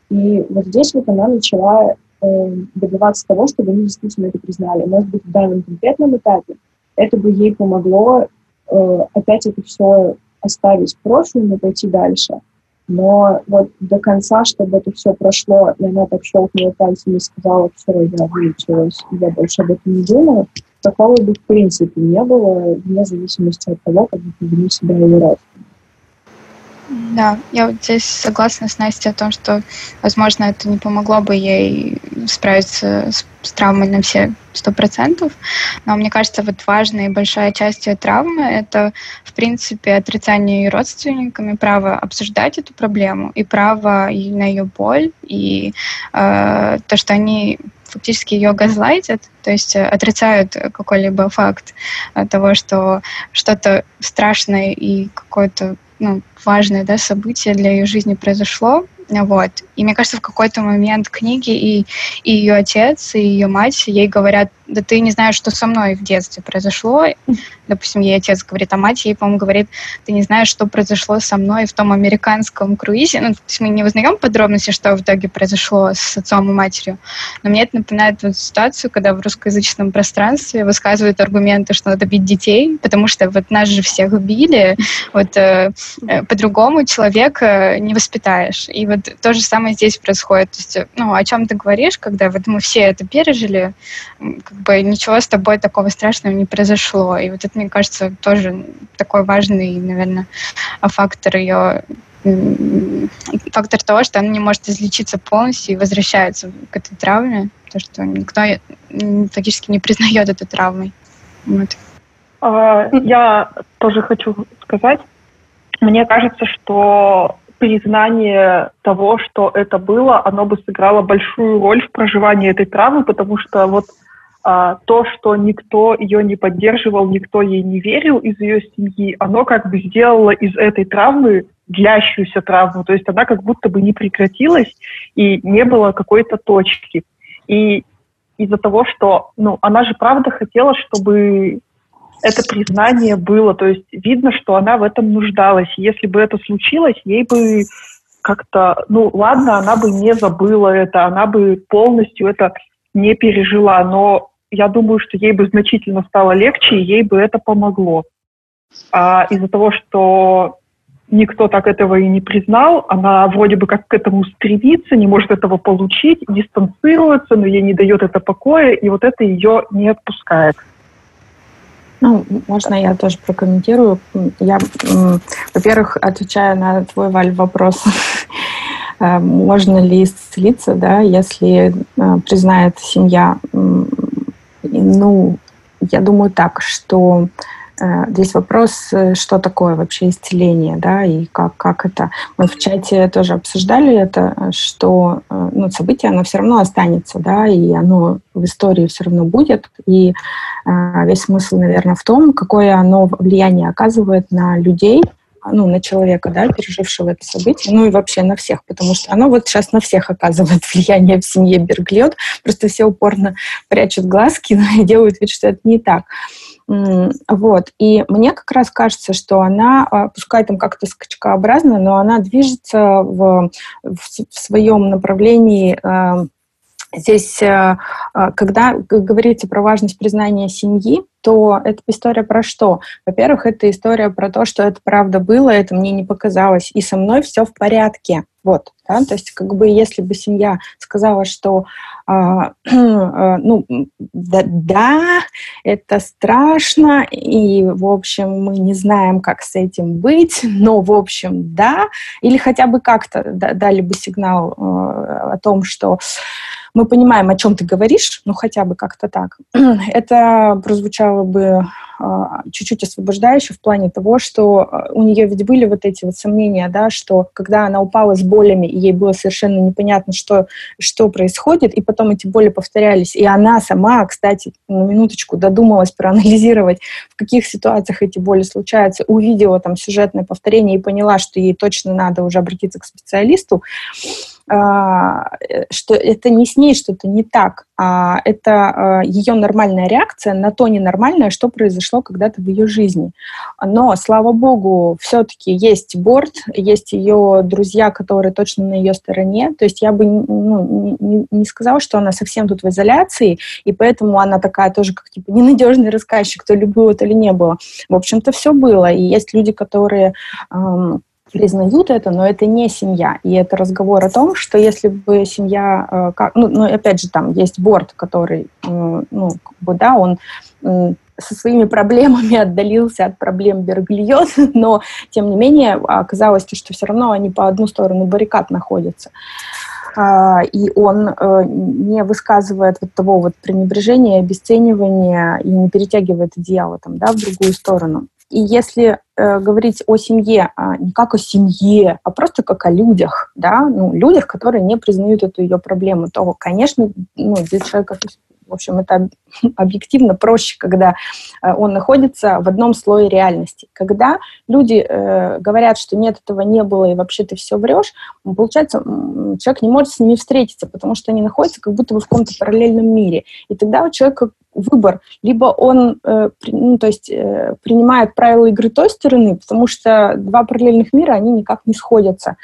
и вот здесь вот она начала э, добиваться того, чтобы они действительно это признали. Может быть, в данном конкретном этапе это бы ей помогло э, опять это все оставить в прошлом и пойти дальше. Но вот до конца, чтобы это все прошло, и она так щелкнула пальцами и сказала, все, я выучилась, я больше об этом не думаю, такого бы в принципе не было, вне зависимости от того, как бы повели себя ее родственники. Да, я вот здесь согласна с Настей о том, что, возможно, это не помогло бы ей справиться с, с травмой на все сто процентов, но мне кажется, вот важная и большая часть ее травмы — это, в принципе, отрицание ее родственниками, право обсуждать эту проблему и право и на ее боль, и э, то, что они фактически ее газлайтят, то есть э, отрицают какой-либо факт э, того, что что-то страшное и какое-то ну, важное да, событие для ее жизни произошло, вот. И мне кажется, в какой-то момент книги и, и ее отец, и ее мать ей говорят, да ты не знаешь, что со мной в детстве произошло. Допустим, ей отец говорит, а мать ей, по-моему, говорит, ты не знаешь, что произошло со мной в том американском круизе. Ну, то есть мы не узнаем подробности, что в итоге произошло с отцом и матерью. Но мне это напоминает вот ситуацию, когда в русскоязычном пространстве высказывают аргументы, что надо бить детей, потому что вот нас же всех били, вот э, э, по-другому человека не воспитаешь. И вот то же самое здесь происходит. То есть, ну, о чем ты говоришь, когда вот мы все это пережили, как бы ничего с тобой такого страшного не произошло. И вот это, мне кажется, тоже такой важный, наверное, фактор ее фактор того, что она не может излечиться полностью и возвращается к этой травме, то, что никто фактически не признает эту травмой. Вот. А, я тоже хочу сказать, мне кажется, что признание того, что это было, оно бы сыграло большую роль в проживании этой травмы, потому что вот а, то, что никто ее не поддерживал, никто ей не верил из ее семьи, оно как бы сделало из этой травмы длящуюся травму, то есть она как будто бы не прекратилась и не было какой-то точки. И из-за того, что, ну, она же правда хотела, чтобы это признание было. То есть видно, что она в этом нуждалась. Если бы это случилось, ей бы как-то, ну ладно, она бы не забыла это, она бы полностью это не пережила, но я думаю, что ей бы значительно стало легче, и ей бы это помогло. А из-за того, что никто так этого и не признал, она вроде бы как к этому стремится, не может этого получить, дистанцируется, но ей не дает это покоя, и вот это ее не отпускает. Ну, можно я тоже прокомментирую. Я, во-первых, отвечаю на твой, Валь, вопрос, э, можно ли исцелиться, да, если э, признает семья. Ну, я думаю так, что здесь вопрос, э, что такое вообще исцеление, да, и как, как это. Мы в чате тоже обсуждали это, что э, ну, событие, оно все равно останется, да, и оно в истории все равно будет. И весь смысл, наверное, в том, какое оно влияние оказывает на людей, ну, на человека, да, пережившего это событие, ну и вообще на всех, потому что оно вот сейчас на всех оказывает влияние в семье Берглет, просто все упорно прячут глазки и делают вид, что это не так. Вот. И мне как раз кажется, что она, а, пускай там как-то скачкообразно, но она движется в, в, своем направлении а, Здесь, а, когда говорите про важность признания семьи, то это история про что? Во-первых, это история про то, что это правда было, это мне не показалось, и со мной все в порядке. Вот, да? то есть как бы если бы семья сказала, что ну, да, да, это страшно, и, в общем, мы не знаем, как с этим быть, но, в общем, да, или хотя бы как-то дали бы сигнал а, о том, что мы понимаем, о чем ты говоришь, ну хотя бы как-то так, это прозвучало бы а, чуть-чуть освобождающе в плане того, что а, у нее ведь были вот эти вот сомнения, да, что когда она упала с болями, и ей было совершенно непонятно, что, что происходит, и потом эти боли повторялись, и она сама, кстати, на минуточку додумалась проанализировать, в каких ситуациях эти боли случаются, увидела там сюжетное повторение и поняла, что ей точно надо уже обратиться к специалисту, что это не с ней что-то не так, а это ее нормальная реакция на то ненормальное, что произошло когда-то в ее жизни. Но, слава богу, все-таки есть борт, есть ее друзья, которые точно на ее стороне. То есть я бы ну, не, не сказала, что она совсем тут в изоляции, и поэтому она такая тоже как типа ненадежный рассказчик, то ли было, то не было. В общем-то, все было. И есть люди, которые эм, признают это, но это не семья. И это разговор о том, что если бы семья, э, как, ну, ну, опять же, там есть борт, который, э, ну, как бы, да, он э, со своими проблемами отдалился от проблем Бергильот, но, тем не менее, оказалось, что все равно они по одну сторону баррикад находятся. А, и он э, не высказывает вот того вот пренебрежения, обесценивания и не перетягивает одеяло там, да, в другую сторону. И если э, говорить о семье а не как о семье, а просто как о людях, да, ну, людях, которые не признают эту ее проблему, то, конечно, ну, здесь человек в общем, это объективно проще, когда э, он находится в одном слое реальности. Когда люди э, говорят, что нет, этого не было, и вообще ты все врешь, получается, человек не может с ними встретиться, потому что они находятся как будто бы в каком-то параллельном мире. И тогда у человека выбор. Либо он э, ну, то есть, принимает правила игры той стороны, потому что два параллельных мира, они никак не сходятся.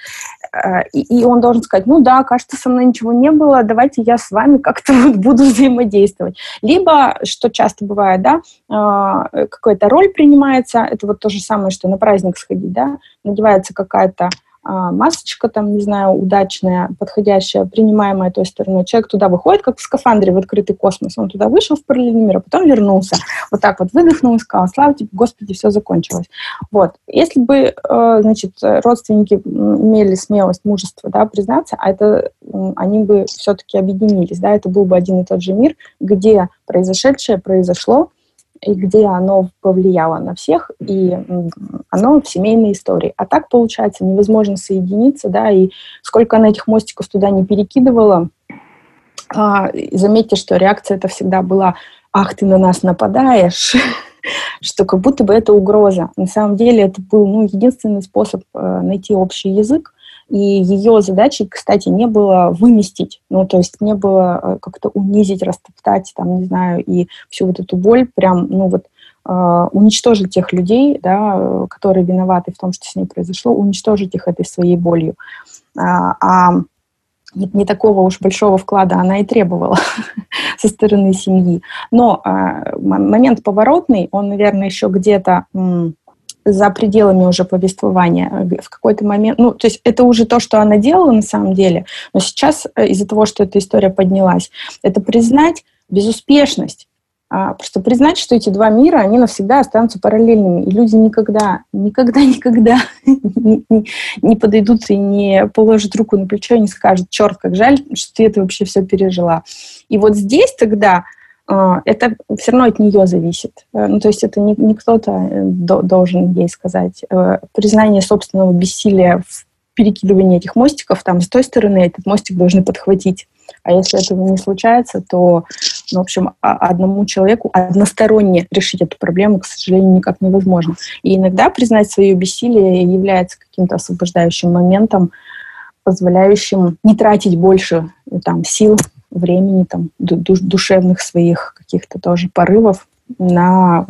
Э, и, он должен сказать, ну да, кажется, со мной ничего не было, давайте я с вами как-то вот буду взаимодействовать. Либо, что часто бывает, да, э, какая-то роль принимается, это вот то же самое, что на праздник сходить, да, надевается какая-то масочка там, не знаю, удачная, подходящая, принимаемая той стороной. Человек туда выходит, как в скафандре в открытый космос. Он туда вышел в параллельный мир, а потом вернулся. Вот так вот выдохнул и сказал, слава тебе, Господи, все закончилось. Вот. Если бы, э, значит, родственники имели смелость, мужество, да, признаться, а это они бы все-таки объединились, да, это был бы один и тот же мир, где произошедшее произошло, и где оно повлияло на всех, и оно в семейной истории. А так, получается, невозможно соединиться, да, и сколько она этих мостиков туда не перекидывала, а, заметьте, что реакция это всегда была «Ах, ты на нас нападаешь!» что как будто бы это угроза. На самом деле это был ну, единственный способ э, найти общий язык, и ее задачей, кстати, не было выместить, ну, то есть не было э, как-то унизить, растоптать, там, не знаю, и всю вот эту боль прям, ну, вот, Uh, уничтожить тех людей, да, которые виноваты в том, что с ней произошло, уничтожить их этой своей болью. Uh, а не, не такого уж большого вклада она и требовала со стороны семьи. Но uh, момент поворотный, он, наверное, еще где-то за пределами уже повествования в какой-то момент. Ну, то есть это уже то, что она делала на самом деле, но сейчас э, из-за того, что эта история поднялась, это признать безуспешность. А, просто признать, что эти два мира, они навсегда останутся параллельными, и люди никогда, никогда, никогда не, подойдут и не положат руку на плечо и не скажут, черт, как жаль, что ты это вообще все пережила. И вот здесь тогда это все равно от нее зависит. Э, ну, то есть это не, не кто-то э, должен ей сказать. Э, признание собственного бессилия в перекидывании этих мостиков, там, с той стороны этот мостик должны подхватить. А если этого не случается, то, ну, в общем, одному человеку односторонне решить эту проблему, к сожалению, никак невозможно. И иногда признать свое бессилие является каким-то освобождающим моментом, позволяющим не тратить больше там, сил времени, там, душевных своих каких-то тоже порывов на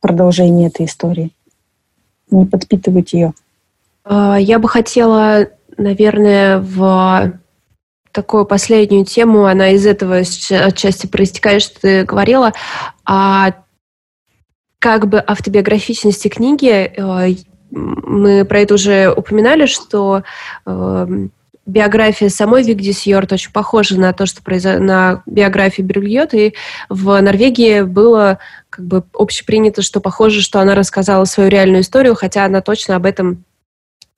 продолжение этой истории. Не подпитывать ее. А, я бы хотела, наверное, в такую последнюю тему, она из этого отчасти проистекает, что ты говорила, а как бы автобиографичности книги, э, мы про это уже упоминали, что эм, биография самой Вигди Сьорт очень похожа на то, что произошло на биографии Брюльот, и в Норвегии было как бы общепринято, что похоже, что она рассказала свою реальную историю, хотя она точно об этом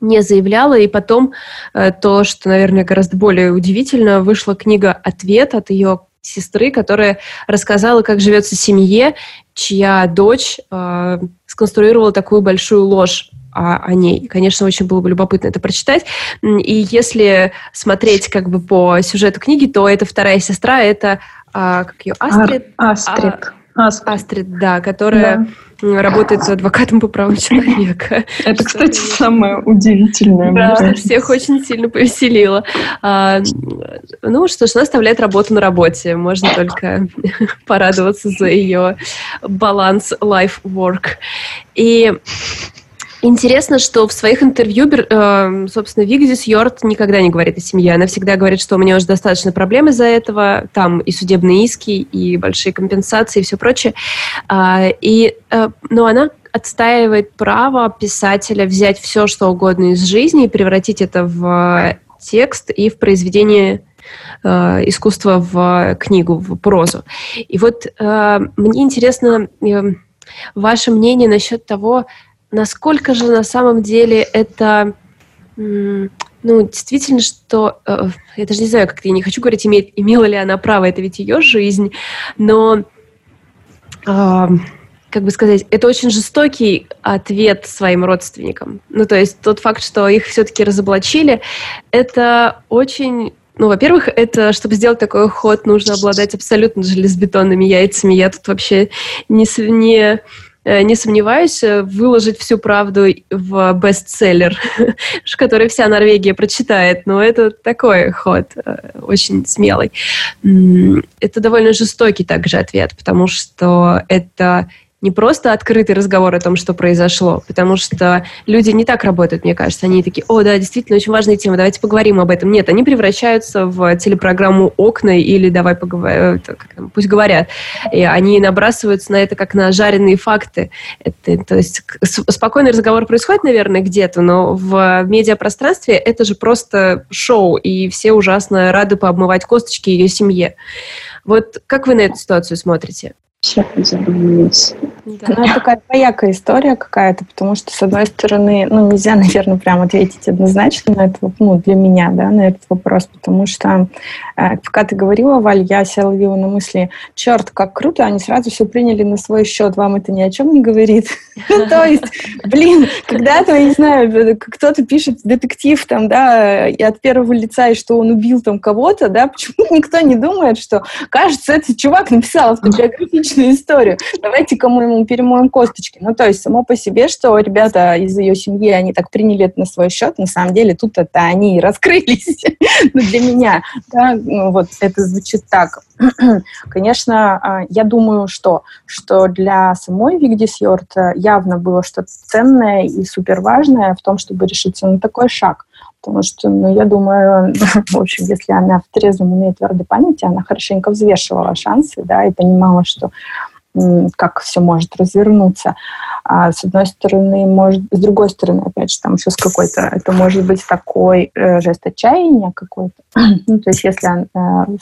не заявляла. И потом э, то, что, наверное, гораздо более удивительно, вышла книга «Ответ» от ее сестры, которая рассказала, как живется семье, чья дочь э, сконструировала такую большую ложь о, о ней. Конечно, очень было бы любопытно это прочитать. И если смотреть как бы по сюжету книги, то это вторая сестра, это а, как ее Астрид. Ар, Астрид. А, Астрид. Астрид, да, которая работает адвокатом по правам человека. Это, кстати, самое удивительное. Да, что всех очень сильно повеселило. А, ну что ж, она оставляет работу на работе. Можно только порадоваться за ее баланс life-work. И Интересно, что в своих интервью, э, собственно, Вигзис Йорт никогда не говорит о семье. Она всегда говорит, что у меня уже достаточно проблем из-за этого. Там и судебные иски, и большие компенсации, и все прочее. А, и, э, но она отстаивает право писателя взять все, что угодно из жизни и превратить это в текст и в произведение э, искусства в книгу, в прозу. И вот мне интересно ваше мнение насчет того, насколько же на самом деле это ну, действительно, что... Э, я даже не знаю, как-то я не хочу говорить, иметь, имела ли она право, это ведь ее жизнь, но, э, как бы сказать, это очень жестокий ответ своим родственникам. Ну, то есть тот факт, что их все-таки разоблачили, это очень ну, во-первых, это, чтобы сделать такой ход, нужно обладать абсолютно железобетонными яйцами. Я тут вообще не, не не сомневаюсь, э, выложить всю правду в бестселлер, который вся Норвегия прочитает. Но это такой ход, э, очень смелый. Это довольно жестокий также ответ, потому что это не просто открытый разговор о том, что произошло, потому что люди не так работают, мне кажется. Они такие, о, да, действительно, очень важная тема, давайте поговорим об этом. Нет, они превращаются в телепрограмму «Окна» или «Давай поговорим», э, пусть говорят. И они набрасываются на это как на жареные факты. Это, то есть спокойный разговор происходит, наверное, где-то, но в медиапространстве это же просто шоу, и все ужасно рады пообмывать косточки ее семье. Вот как вы на эту ситуацию смотрите? Все задумались. Да. Ну, это такая двоякая история какая-то, потому что, с одной стороны, ну, нельзя, наверное, прямо ответить однозначно на этот, ну, для меня, да, на этот вопрос, потому что, э, пока ты говорила, Валь, я себя ловила на мысли, черт, как круто, они сразу все приняли на свой счет, вам это ни о чем не говорит. Ну, то есть, блин, когда-то, я не знаю, кто-то пишет детектив там, да, и от первого лица, и что он убил там кого-то, да, почему никто не думает, что, кажется, этот чувак написал автобиографичную историю, давайте кому ему перемоем косточки. Ну, то есть само по себе, что ребята из ее семьи, они так приняли это на свой счет, на самом деле тут это они и раскрылись. ну, для меня, да, ну, вот это звучит так. Конечно, а, я думаю, что, что для самой Вигдис Йорт явно было что-то ценное и супер важное в том, чтобы решиться на такой шаг. Потому что, ну, я думаю, в общем, если она в трезвом уме и твердой памяти, она хорошенько взвешивала шансы, да, и понимала, что как все может развернуться. А с одной стороны, может, с другой стороны, опять же, там еще с какой-то, это может быть такой э, жест отчаяния какой-то. ну, то есть, если э,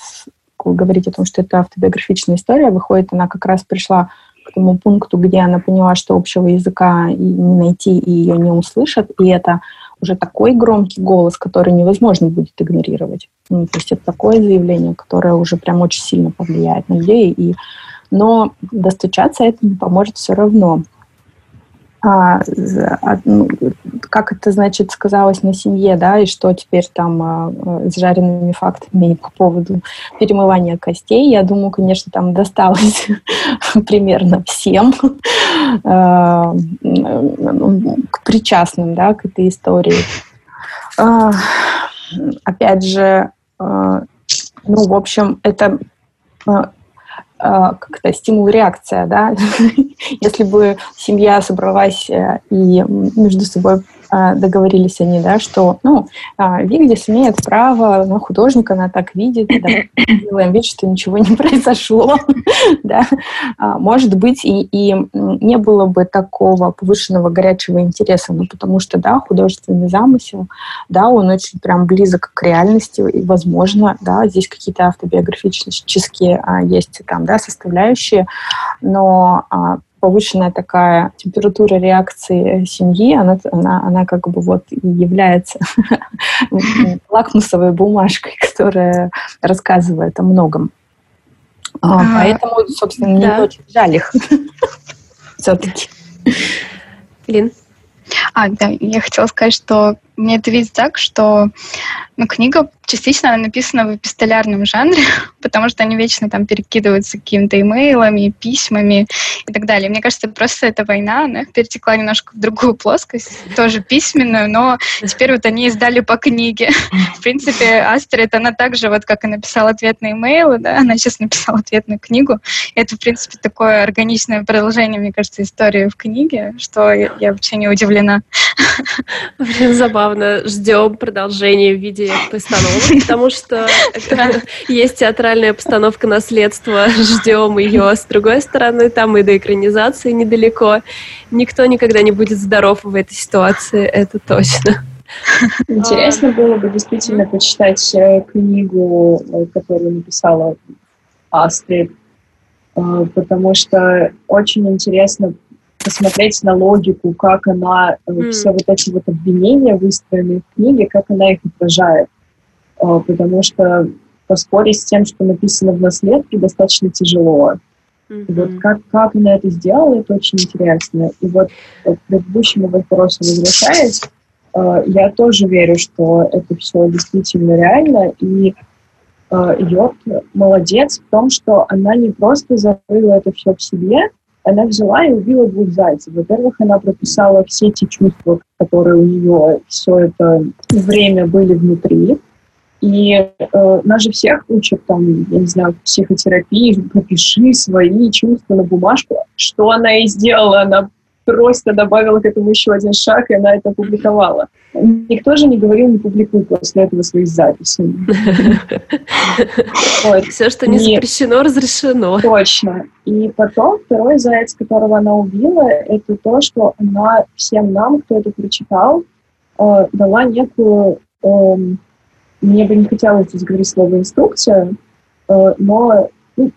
говорить о том, что это автобиографичная история, выходит, она как раз пришла к тому пункту, где она поняла, что общего языка не найти, и ее не услышат, и это уже такой громкий голос, который невозможно будет игнорировать. Ну, то есть это такое заявление, которое уже прям очень сильно повлияет на людей, и но достучаться это не поможет все равно. А, а, ну, как это, значит, сказалось на семье, да, и что теперь там а, с жареными фактами по поводу перемывания костей, я думаю, конечно, там досталось примерно всем а, к причастным, да, к этой истории. А, опять же, ну, в общем, это как-то стимул-реакция, да. Если бы семья собралась э, и между собой договорились они, да, что, ну, а, Вигдис имеет право, ну, художник, она так видит, да, делаем вид, что ничего не произошло, да, а, может быть, и, и не было бы такого повышенного горячего интереса, ну, потому что, да, художественный замысел, да, он очень прям близок к реальности, и, возможно, да, здесь какие-то автобиографические а, есть там, да, составляющие, но повышенная такая температура реакции семьи, она, она, она как бы вот и является лакмусовой бумажкой, которая рассказывает о многом. А, поэтому, собственно, да. очень жаль их все-таки. Лин? А, да, я хотела сказать, что мне это видится так, что ну, книга частично она написана в эпистолярном жанре, потому что они вечно там перекидываются какими-то имейлами, письмами и так далее. Мне кажется, просто эта война, она перетекла немножко в другую плоскость, тоже письменную, но теперь вот они издали по книге. В принципе, Астрид, она также, вот как и написала ответ на имейлы, да, она сейчас написала ответную книгу. Это, в принципе, такое органичное продолжение, мне кажется, истории в книге, что я, я вообще не удивлена. Блин, забавно. Ждем продолжения в виде постановок, потому что есть театральная постановка наследства. Ждем ее с другой стороны. Там и до экранизации недалеко. Никто никогда не будет здоров в этой ситуации, это точно. Интересно было бы действительно почитать э, книгу, э, которую написала Астрид, э, потому что очень интересно посмотреть на логику, как она, mm. все вот эти вот обвинения, выстроенные в книге, как она их отражает. Потому что поспорить с тем, что написано в наследке, достаточно тяжело. Mm-hmm. Вот как, как она это сделала, это очень интересно. И вот к предыдущему вопросу возвращаясь, Э, я тоже верю, что это все действительно реально, и э, Йорк молодец в том, что она не просто закрыла это все в себе, она взяла и убила двух зайцев. Во-первых, она прописала все эти чувства, которые у нее все это время были внутри. И э, нас же всех учат, там, я не знаю, психотерапии, пропиши свои чувства на бумажку. Что она и сделала? Она просто добавила к этому еще один шаг, и она это опубликовала. Никто же не говорил, не публикуй после этого своих записей. Все, что не запрещено, разрешено. Точно. И потом второй заяц, которого она убила, это то, что она всем нам, кто это прочитал, э, дала некую... Эм, мне бы не хотелось здесь говорить слово «инструкция», э, но ну,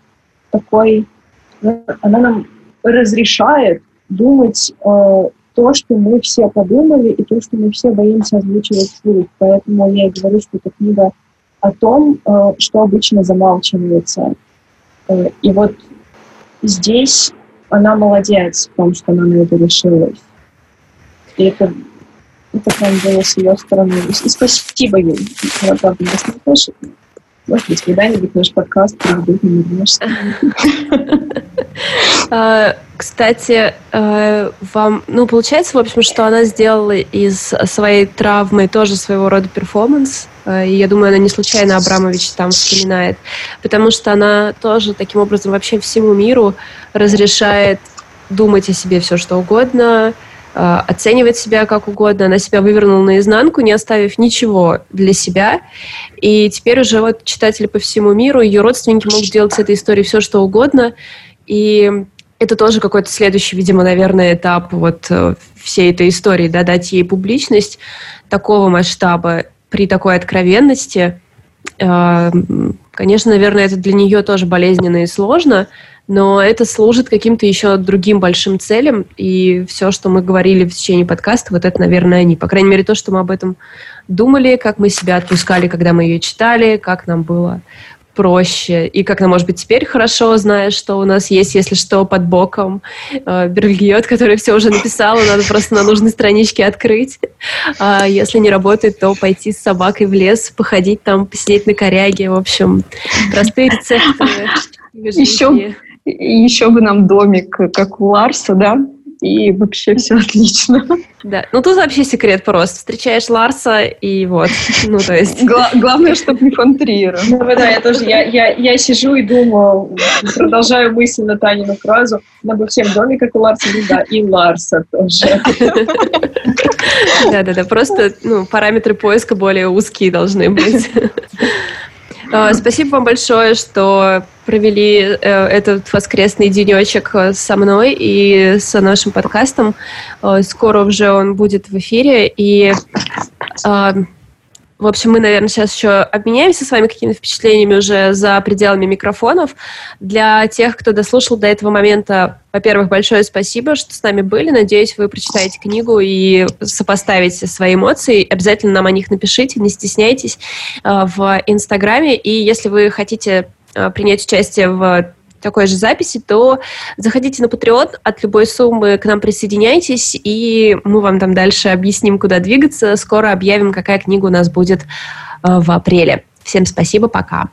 такой... Она нам разрешает думать э, то, что мы все подумали, и то, что мы все боимся озвучивать вслух. Поэтому я и говорю, что это книга о том, э, что обычно замалчивается. Э, и вот здесь она молодец в том, что она на это решилась. И это, это прям было с ее стороны. И спасибо ей. Она, правда, нас не слышит. Может быть, когда-нибудь наш подкаст приведут на а, Кстати, э, вам, ну, получается, в общем, что она сделала из своей травмы тоже своего рода перформанс, э, и я думаю, она не случайно Абрамович там вспоминает, потому что она тоже таким образом вообще всему миру разрешает думать о себе все, что угодно, оценивать себя как угодно. Она себя вывернула наизнанку, не оставив ничего для себя. И теперь уже вот читатели по всему миру, ее родственники могут делать с этой историей все, что угодно. И это тоже какой-то следующий, видимо, наверное, этап вот э, всей этой истории, да, дать ей публичность такого масштаба при такой откровенности. Э, конечно, наверное, это для нее тоже болезненно и сложно, но это служит каким-то еще другим большим целям, и все, что мы говорили в течение подкаста, вот это, наверное, они. По крайней мере, то, что мы об этом думали, как мы себя отпускали, когда мы ее читали, как нам было проще. И как нам, может быть, теперь хорошо, зная, что у нас есть, если что, под боком э, Бергиот, который все уже написала, надо просто на нужной страничке открыть. А если не работает, то пойти с собакой в лес, походить там, посидеть на коряге. В общем, простые рецепты. Еще, еще бы нам домик, как у Ларса, да? и вообще все отлично. Да, ну тут вообще секрет просто. Встречаешь Ларса и вот, ну то есть... Гла- главное, чтобы не фон Триера. Ну да, я тоже, я, я, я сижу и думаю, продолжаю мысль на Танину фразу, надо всем доме, как у Ларса, ну да, и Ларса тоже. Да-да-да, просто ну, параметры поиска более узкие должны быть. А, спасибо вам большое, что провели э, этот воскресный денечек э, со мной и с нашим подкастом. Э, скоро уже он будет в эфире. И в общем, мы, наверное, сейчас еще обменяемся с вами какими-то впечатлениями уже за пределами микрофонов. Для тех, кто дослушал до этого момента, во-первых, большое спасибо, что с нами были. Надеюсь, вы прочитаете книгу и сопоставите свои эмоции. Обязательно нам о них напишите, не стесняйтесь э, в Инстаграме. И если вы хотите э, принять участие в такой же записи, то заходите на Patreon, от любой суммы к нам присоединяйтесь, и мы вам там дальше объясним, куда двигаться. Скоро объявим, какая книга у нас будет в апреле. Всем спасибо, пока.